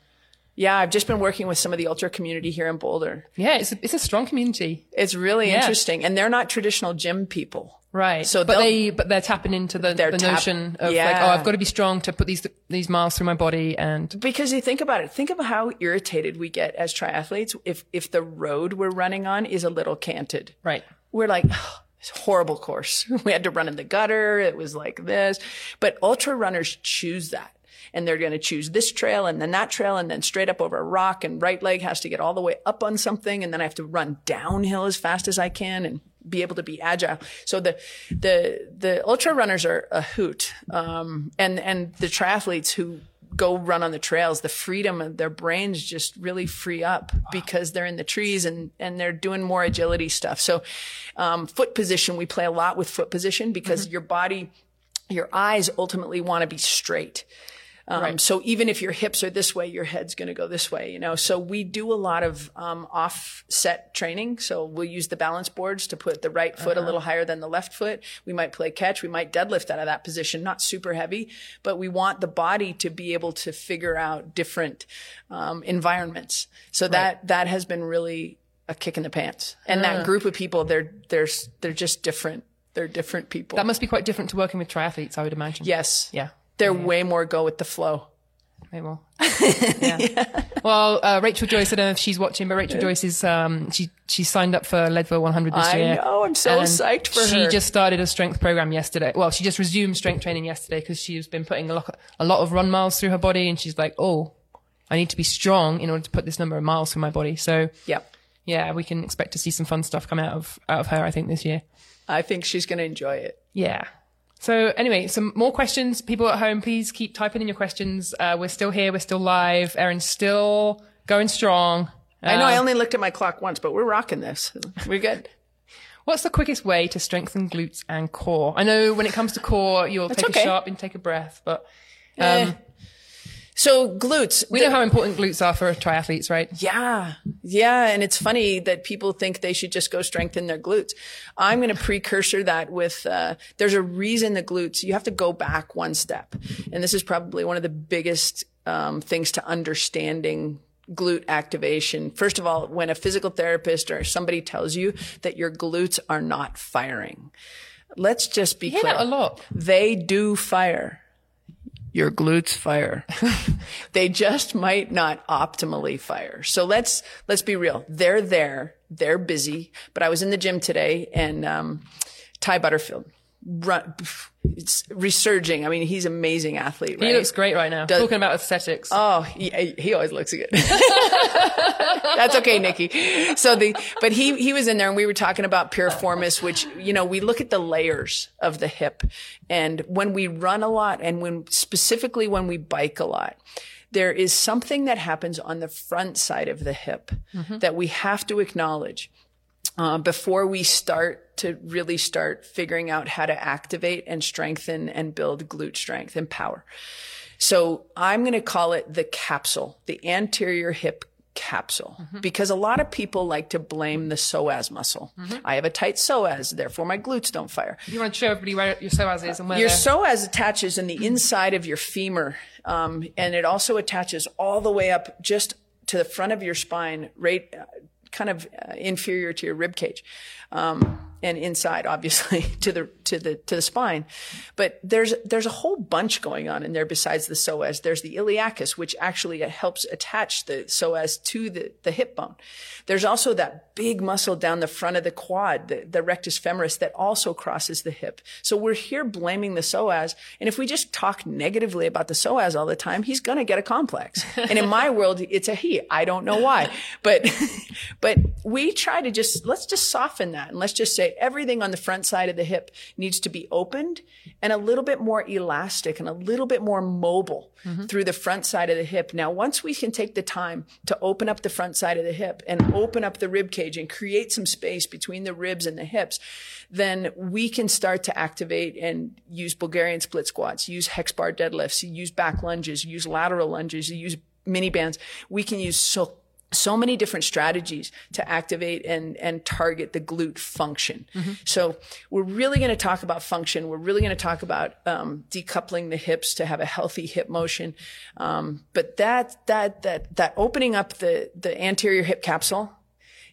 yeah i've just been working with some of the ultra community here in boulder
yeah, it's a, it's a strong community.
it's really
Yeah.
interesting and they're not traditional gym people
Right.
So
but
they'll-
but they're tapping into the, the
tap-
notion of like, oh, I've got to be strong to put these these miles through my body and
because you think about it think about how irritated we get as triathletes if if the road we're running on is a little canted
right.
we're like "Oh, horrible course we had to run in the gutter it was like this but ultra runners choose that and they're going to choose this trail and then that trail and then straight up over a rock and right leg has to get all the way up on something and then I have to run downhill as fast as I can and be able to be agile. So the the the ultra runners are a hoot, um, and and the triathletes who go run on the trails, the freedom of their brains just really free up because they're in the trees and and they're doing more agility stuff. So um, foot position, we play a lot with foot position because your body your eyes ultimately want to be straight. Um, So even if your hips are this way, your head's going to go this way, you know. So we do a lot of um, offset training. So we'll use the balance boards to put the right foot a little higher than the left foot. We might play catch. We might deadlift out of that position, not super heavy, but we want the body to be able to figure out different um, environments. So that that has been really a kick in the pants. And that group of people, they're they're they're just different They're different people.
That must be quite different to working with triathletes, I would imagine.
yes.
Yeah.
They're way more go with the flow.
Way more. yeah. Well, uh, Rachel Joyce, I don't know if she's watching, but Rachel Joyce is, um, she, she signed up for Leadville 100 this
I
year.
I know. I'm so psyched for
she
her.
She just started a strength program yesterday. Well, she just resumed strength training yesterday because she's been putting a lot, a lot of run miles through her body and she's like, oh, I need to be strong in order to put this number of miles through my body. So
yeah.
yeah, we can expect to see some fun stuff come out of, out of her, I think, this year.
I think she's going to enjoy it.
Yeah. So anyway, some more questions. People at home, please keep typing in your questions. Uh, we're still here. We're still live. Erin's still going strong.
I know
Uh,
I only looked at my clock once, but we're rocking this. We're good.
What's the quickest way to strengthen glutes and core? I know when it comes to core, you'll take
okay.
a sharp and take a breath, but
Eh. So glutes.
we know how important glutes are for triathletes, right?
Yeah. Yeah. And it's funny that people think they should just go strengthen their glutes. I'm going to precursor that with, uh, there's a reason the glutes, you have to go back one step. And this is probably one of the biggest, um, things to understanding glute activation. First of all, when a physical therapist or somebody tells you that your glutes are not firing, let's just be
hear
clear.
that a lot.
They do fire. Your glutes fire. they just might not optimally fire. So let's, let's be real. They're there. They're busy. But I was in the gym today and, um, Ty Butterfield, run, it's resurging. I mean, he's an amazing athlete, right?
He looks great right now. Talking about aesthetics.
Oh, he, he always looks good. That's okay, Nikki. So the, but he, he was in there and we were talking about piriformis, which, you know, we look at the layers of the hip and when we run a lot and when specifically when we bike a lot, there is something that happens on the front side of the hip that we have to acknowledge uh, before we start to really start figuring out how to activate and strengthen and build glute strength and power. So I'm going to call it the capsule, the anterior hip capsule, because a lot of people like to blame the psoas muscle. I have a tight psoas, therefore my glutes don't fire.
you want to show everybody where your psoas is and where
Your
they're-
psoas attaches in the inside of your femur, um, and it also attaches all the way up just to the front of your spine, right, uh, kind of uh, inferior to your rib cage, um, and inside, obviously, to the to the to the spine. But there's there's a whole bunch going on in there besides the psoas. There's the iliacus, which actually helps attach the psoas to the the hip bone. There's also that big muscle down the front of the quad, the, the rectus femoris, that also crosses the hip. So we're here blaming the psoas. And if we just talk negatively about the psoas all the time, he's going to get a complex. and in my world, it's a he. I don't know why, but, but we try to just, let's just soften that. And let's just say everything on the front side of the hip needs to be opened and a little bit more elastic and a little bit more mobile mm-hmm. through the front side of the hip. Now, once we can take the time to open up the front side of the hip and open up the rib cage and create some space between the ribs and the hips, then we can start to activate and use Bulgarian split squats, use hex bar deadlifts, use back lunges, use lateral lunges, use mini bands. We can use so so many different strategies to activate and and target the glute function. So we're really going to talk about function. We're really going to talk about um, decoupling the hips to have a healthy hip motion. Um, but that that that that opening up the the anterior hip capsule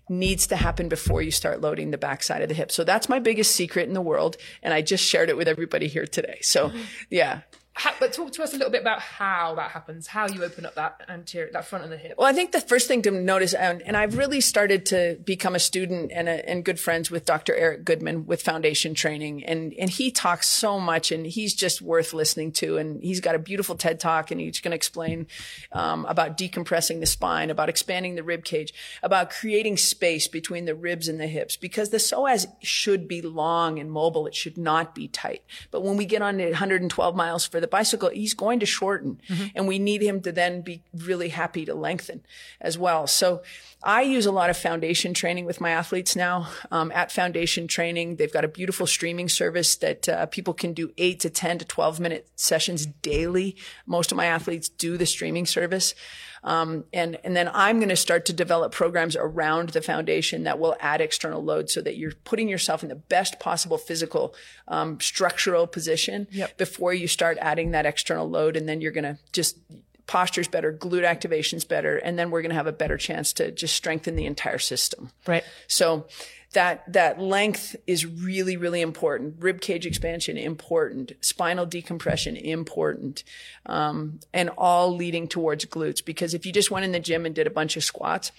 needs to happen before you start loading the backside of the hip. So that's my biggest secret in the world, and I just shared it with everybody here today. So yeah,
How, but talk to us a little bit about how that happens, how you open up that anterior, that front of the hip.
Well, I think the first thing to notice, and, and I've really started to become a student and, a, and good friends with Dr. Eric Goodman with foundation training. And, and he talks so much and he's just worth listening to. And he's got a beautiful TED talk and he's going to explain um, about decompressing the spine, about expanding the rib cage, about creating space between the ribs and the hips because the psoas should be long and mobile. It should not be tight. But when we get on 112 miles for the bicycle, he's going to shorten and we need him to then be really happy to lengthen as well. So I use a lot of foundation training with my athletes now. Um, at foundation training, they've got a beautiful streaming service that uh, people can do eight to 10 to 12 minute sessions daily. Most of my athletes do the streaming service. Um, and, and then I'm going to start to develop programs around the foundation that will add external load so that you're putting yourself in the best possible physical, um, structural position
Yep.
before you start adding that external load. And then you're going to just, posture's better, glute activation's better, and then we're going to have a better chance to just strengthen the entire system.
Right.
So that that length is really really important rib cage expansion important spinal decompression important um, and all leading towards glutes because if you just went in the gym and did a bunch of squats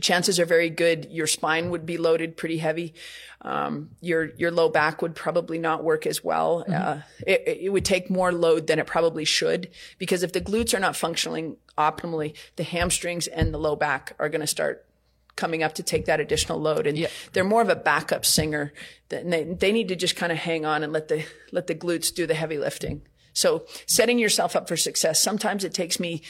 chances are very good your spine would be loaded pretty heavy. Um, your your low back would probably not work as well. Mm-hmm. Uh, it, it, would take more load than it probably should because if the glutes are not functioning optimally, the hamstrings and the low back are going to start coming up to take that additional load and yeah. they're more of a backup singer they, they need to just kind of hang on and let the let the glutes do the heavy lifting so setting yourself up for success sometimes it takes me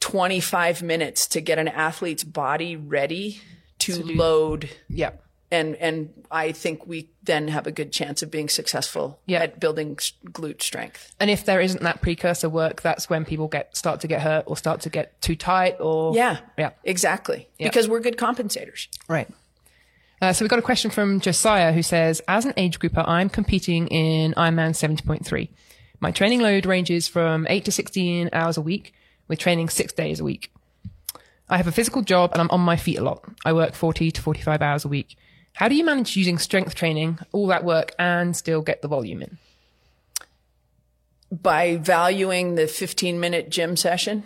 25 minutes to get an athlete's body ready to, to load.
Yeah.
And, and I think we then have a good chance of being successful yeah. at building glute strength.
And if there isn't that precursor work, that's when people get, start to get hurt or start to get too tight or.
Yeah. Yeah. Exactly. Yeah. Because we're good compensators.
Right. Uh, so we've got a question from Josiah who says, as an age grouper, I'm competing in Ironman 70.3. My training load ranges from 8 to 16 hours a week with training six days a week. I have a physical job and I'm on my feet a lot. I work 40 to 45 hours a week. How do you manage using strength training, all that work, and still get the volume in?
By valuing the 15 minute gym session.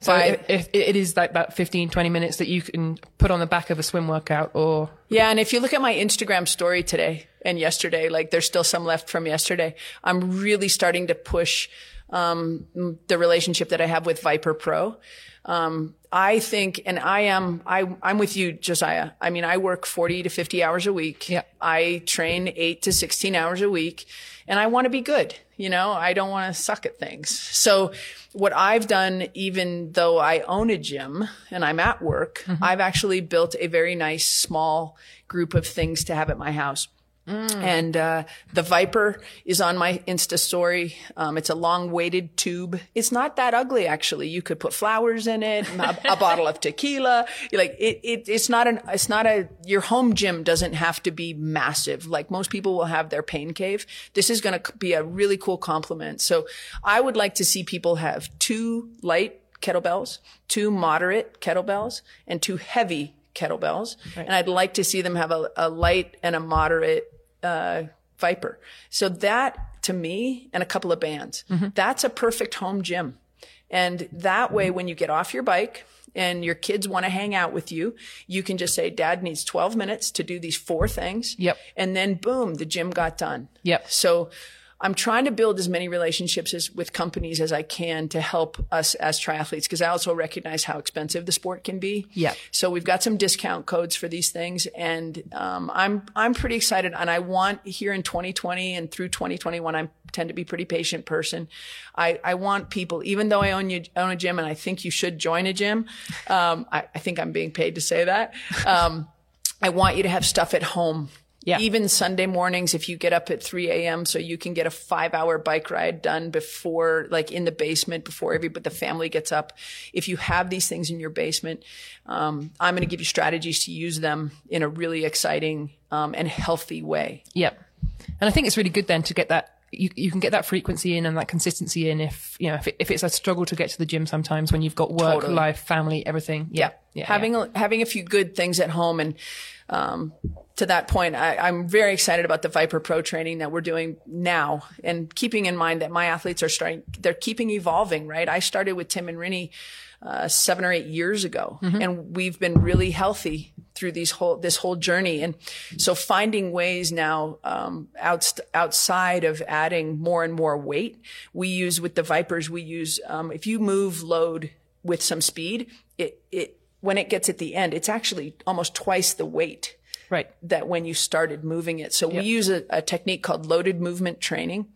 So By, if, if it is like that 15, 20 minutes that you can put on the back of a swim workout or.
Yeah. And if you look at my Instagram story today and yesterday, like there's still some left from yesterday, I'm really starting to push um, the relationship that I have with ViPR Pro. Um, I think, and I am, I, I'm with you, Josiah. I mean, I work 40 to 50 hours a week.
Yeah.
I train eight to 16 hours a week and I want to be good. You know, I don't want to suck at things. So what I've done, even though I own a gym and I'm at work, mm-hmm. I've actually built a very nice small group of things to have at my house. Mm. And uh, the ViPR is on my Insta story. Um, it's a long weighted tube. It's not that ugly, actually. You could put flowers in it, a, a bottle of tequila. You're like it, it, it's not an. It's not a. Your home gym doesn't have to be massive. Like most people will have their pain cave. This is going to be a really cool compliment. So I would like to see people have two light kettlebells, two moderate kettlebells, and two heavy kettlebells. Right. And I'd like to see them have a, a light and a moderate uh, ViPR. So that to me and a couple of bands, mm-hmm. that's a perfect home gym. And that way, when you get off your bike and your kids want to hang out with you, you can just say, dad needs 12 minutes to do these four things.
Yep.
And then boom, the gym got done.
Yep.
So I'm trying to build as many relationships as, with companies as I can to help us as triathletes because I also recognize how expensive the sport can be.
Yeah.
So we've got some discount codes for these things, and um, I'm I'm pretty excited. And I want here in 2020 and through 2021, I tend to be pretty patient person. I, I want people, even though I own you own a gym, and I think you should join a gym. Um, I, I, think I'm being paid to say that. Um, I want you to have stuff at home
yeah.
Even Sunday mornings, if you get up at 3 a.m. so you can get a five hour bike ride done before, like in the basement, before everybody, the family gets up. If you have these things in your basement, um, I'm going to give you strategies to use them in a really exciting um, and healthy way.
Yep. And I think it's really good then to get that you, you can get that frequency in and that consistency in if you know if, it, if it's a struggle to get to the gym sometimes when you've got work totally. life family everything yeah,
yeah. yeah having yeah. A, having a few good things at home and um, to that point, I, am very excited about the ViPR Pro training that we're doing now and keeping in mind that my athletes are starting, they're keeping evolving, right? I started with Tim and Rinny, uh, seven or eight years ago mm-hmm. and we've been really healthy through these whole, this whole journey. And so finding ways now, um, out, outside of adding more and more weight, we use with the ViPRs, we use, um, if you move load with some speed, it, it, when it gets at the end, it's actually almost twice the weight
right.
that when you started moving it. So yep. we use a, a, technique called loaded movement training.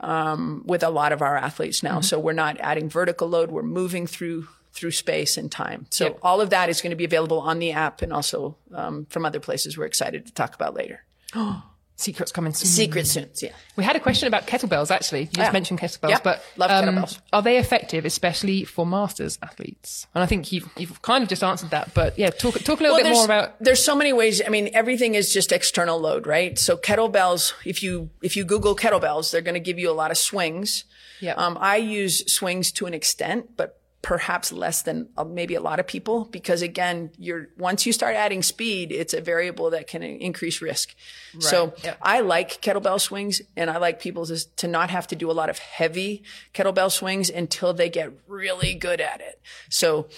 Um, with a lot of our athletes now. Mm-hmm. So we're not adding vertical load. We're moving through through space and time. So yep. all of that is going to be available on the app and also um, from other places we're excited to talk about later.
Secrets coming soon.
Secrets soon, yeah.
We had a question about kettlebells, actually. You just yeah. mentioned kettlebells,
yeah.
but
love um, kettlebells.
Are they effective, especially for masters athletes? And I think you've, you've kind of just answered that, but yeah, talk, talk a little
well,
bit more about.
There's so many ways. I mean, everything is just external load, right? So kettlebells, if you, if you Google kettlebells, they're going to give you a lot of swings.
Yeah.
Um, I use swings to an extent, but perhaps less than uh, maybe a lot of people because again you're once you start adding speed it's a variable that can increase risk. So
yeah.
i like kettlebell swings and i like people to, to not have to do a lot of heavy kettlebell swings until they get really good at it. So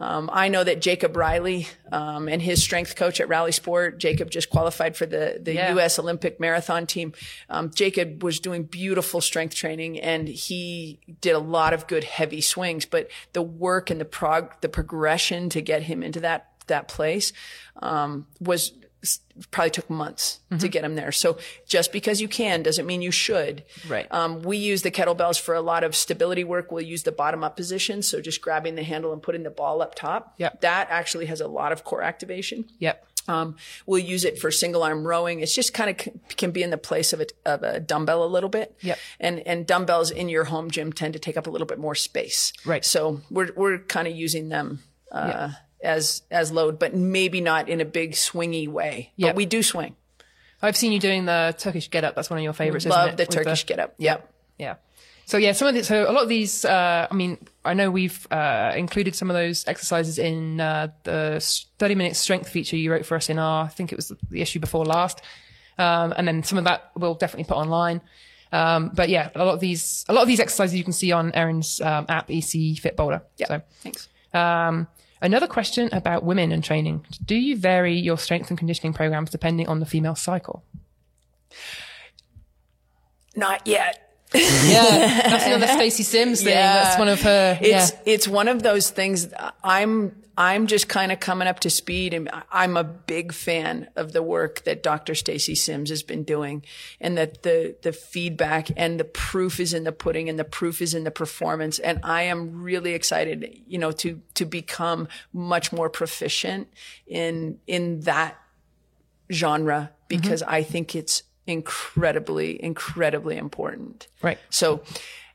um, I know that Jacob Riley um, and his strength coach at Rally Sport, Jacob just qualified for the, the
Yeah.
U.S. Olympic marathon team. Um, Jacob was doing beautiful strength training and he did a lot of good heavy swings, but the work and the prog, the progression to get him into that, that place, um, was probably took months
Mm-hmm.
to get them there. So just because you can doesn't mean you should.
Right.
Um, we use the kettlebells for a lot of stability work. We'll use the bottom up position. So just grabbing the handle and putting the ball up top.
Yep.
That actually has a lot of core activation.
Yep.
Um, we'll use it for single arm rowing. It's just kind of c- can be in the place of a, of a dumbbell a little bit.
Yep.
And, and dumbbells in your home gym tend to take up a little bit more space.
Right.
So we're, we're kind of using them, uh, as, as load, but maybe not in a big swingy way.
Yep.
But we do swing.
I've seen you doing the Turkish get up. That's one of your favorites, isn't
Love the
With
Turkish get up. Yep.
Yeah. So yeah, some of the, so a lot of these, uh, I mean, I know we've, uh, included some of those exercises in, uh, the 30 minute strength feature you wrote for us in our, I think it was the issue before last. Um, and then some of that we'll definitely put online. Um, but yeah, a lot of these, a lot of these exercises you can see on Erin's, um, app, EC Fit Boulder.
Yep.
So,
Thanks.
um, another question about women and training. Do you vary your strength and conditioning programs depending on the female cycle?
Not yet.
Yeah, that's another Stacy Sims thing.
Yeah.
That's one of her.
It's
yeah.
it's one of those things. I'm I'm just kind of coming up to speed, and I'm a big fan of the work that Dr. Stacy Sims has been doing, and that the the feedback and the proof is in the pudding, and the proof is in the performance. And I am really excited, you know, to to become much more proficient in in that genre mm-hmm. because I think it's incredibly incredibly important.
Right.
So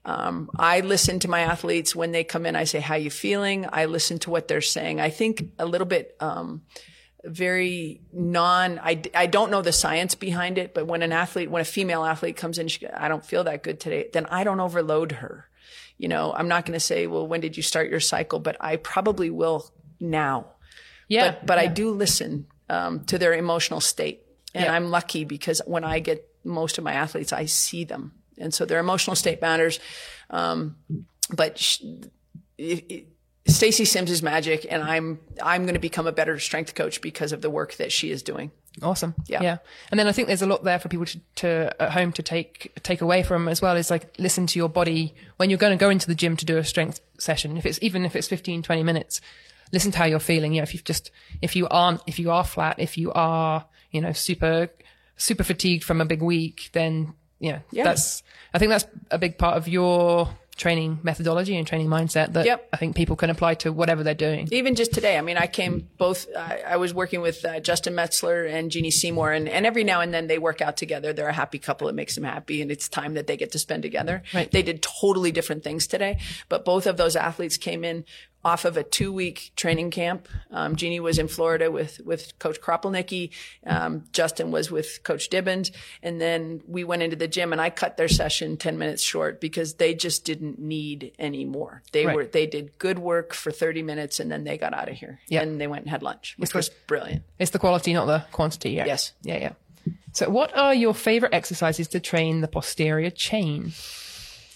um, I listen to my athletes when they come in. I say, "How you feeling?" I listen to what they're saying. I think a little bit um, very non. I, I don't know the science behind it, but when an athlete, when a female athlete comes in, she, I don't feel that good today. Then I don't overload her. You know, I'm not going to say, "Well, when did you start your cycle?" But I probably will now.
Yeah.
But but I do listen um, to their emotional state, and
Yeah.
I'm lucky because when I get most of my athletes, I see them, and so their emotional state matters. Um, but sh- it, it, Stacy Sims is magic, and I'm I'm going to become a better strength coach because of the work that she is doing.
Awesome.
Yeah.
Yeah. And then I think there's a lot there for people to, to at home to take take away from as well is like listen to your body when you're going to go into the gym to do a strength session. If it's even if it's 15, 20 minutes, listen to how you're feeling. You know, if you've just if you aren't if you are flat, if you are, you know, super super fatigued from a big week, then
Yeah.
that's I think that's a big part of your training methodology and training mindset that
Yep.
I think people can apply to whatever they're doing.
even just today, I mean, I came both, I, I was working with uh, Justin Metzler and Jeanni Seymour, and, and every now and then they work out together. They're a happy couple. It makes them happy, and it's time that they get to spend together.
Right.
They did totally different things today, but both of those athletes came in off of a two week training camp. Um, Jeanni was in Florida with, with Coach Kropelnicki. Um, Justin was with Coach Dibens. And then we went into the gym and I cut their session 10 minutes short because they just didn't need any more. They
Right.
were, they did good work for 30 minutes and then they got out of here
Yep.
and they went and had lunch, which
It's
was
good.
brilliant.
It's the quality, not the quantity. Yeah.
Yes.
Yeah, yeah. So, what are your favorite exercises to train the posterior chain?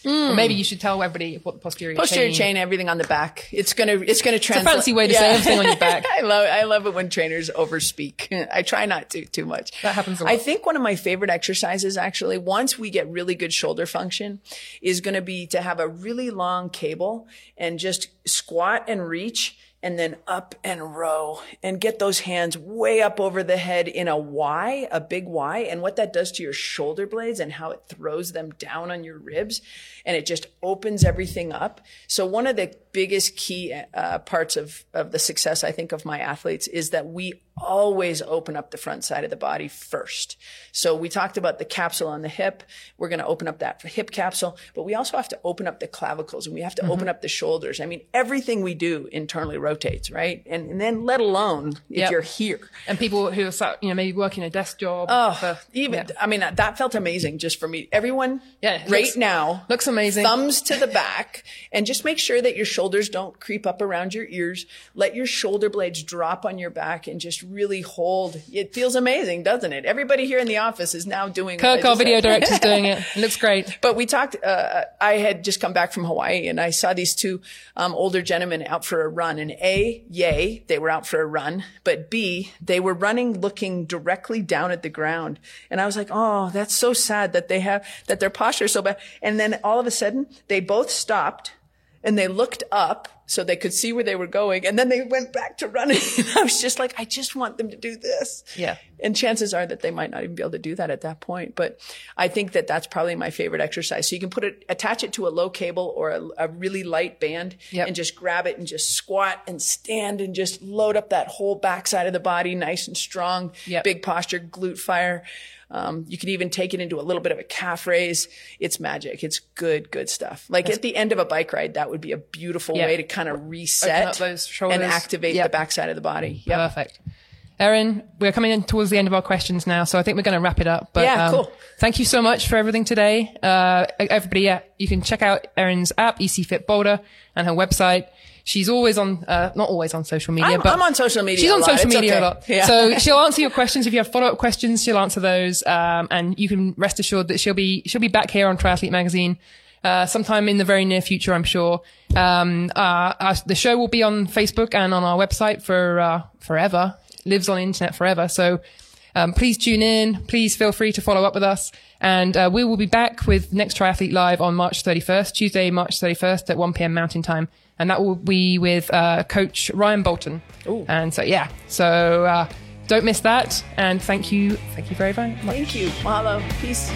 Or maybe you should tell everybody what the posterior,
Hmm. Posterior
chain.
chain, everything on the back. It's gonna, it's gonna
It's a fancy way to say everything on your back.
I love, I love it when trainers overspeak. I try not to too much.
That happens a lot.
I think one of my favorite exercises actually, once we get really good shoulder function, is going to be to have a really long cable and just squat and reach and then up and row and get those hands way up over the head in a Y, a big Y. And what that does to your shoulder blades and how it throws them down on your ribs and it just opens everything up. So one of the biggest key uh, parts of, of the success, I think, of my athletes is that we always open up the front side of the body first. So we talked about the capsule on the hip. We're going to open up that hip capsule, but we also have to open up the clavicles and we have to open up the shoulders. I mean, everything we do internally rotates, right? And, and then let alone if
Yep.
you're here.
And people who are sat, you know, maybe working a desk job.
Oh,
for-
even,
yeah.
I mean, that felt amazing just for me. Everyone
Yeah,
right
looks-
now.
looks amazing.
Thumbs to the back and just make sure that your shoulders shoulders don't creep up around your ears. Let your shoulder blades drop on your back and just really hold. It feels amazing, doesn't it? Everybody here in the office is now doing.
Kirk, our video director, is doing it. It looks great.
But we talked. Uh, I had just come back from Hawaii, and I saw these two um, older gentlemen out for a run. And a, yay, they were out for a run. But b, they were running looking directly down at the ground, and I was like, oh, that's so sad that they have that their posture is so bad. And then all of a sudden, they both stopped and they looked up so they could see where they were going and then they went back to running i was just like i just want them to do this
Yeah.
and chances are that they might not even be able to do that at that point but i think that that's probably my favorite exercise so you can put it attach it to a low cable or a, a really light band
Yep.
and just grab it and just squat and stand and just load up that whole backside of the body nice and strong
Yep.
big posture glute fire um, you can even take it into a little bit of a calf raise. It's magic. It's good, good stuff. Like at the end of a bike ride, that would be a beautiful
Yeah.
way to kind of reset and activate
Yep.
the backside of the body. Yep.
Perfect. Erin, we're coming in towards the end of our questions now, so I think we're going to wrap it up. But,
Yeah,
um,
cool.
Thank you so much for everything today. Uh, everybody, yeah, you can check out Erin's app, EC Fit Boulder, and her website. She's always on, uh, not always on social media,
I'm-
but
I'm on social media
She's on social media
okay.
a lot.
Yeah.
So she'll answer your questions. If you have follow up questions, she'll answer those. Um, and you can rest assured that she'll be, she'll be back here on Triathlete Magazine. Uh, sometime in the very near future, I'm sure. Um, uh, our, the show will be on Facebook and on our website for, uh, forever. Lives on the internet forever. So, um, please tune in. Please feel free to follow up with us. And uh, we will be back with Next Triathlete Live on March 31st, Tuesday, March 31st at 1 p.m. Mountain Time. And that will be with uh, Coach Ryan Bolton. And so, yeah. So uh, don't miss that. And thank you. Thank you very, very much.
Thank you. Mahalo. Peace.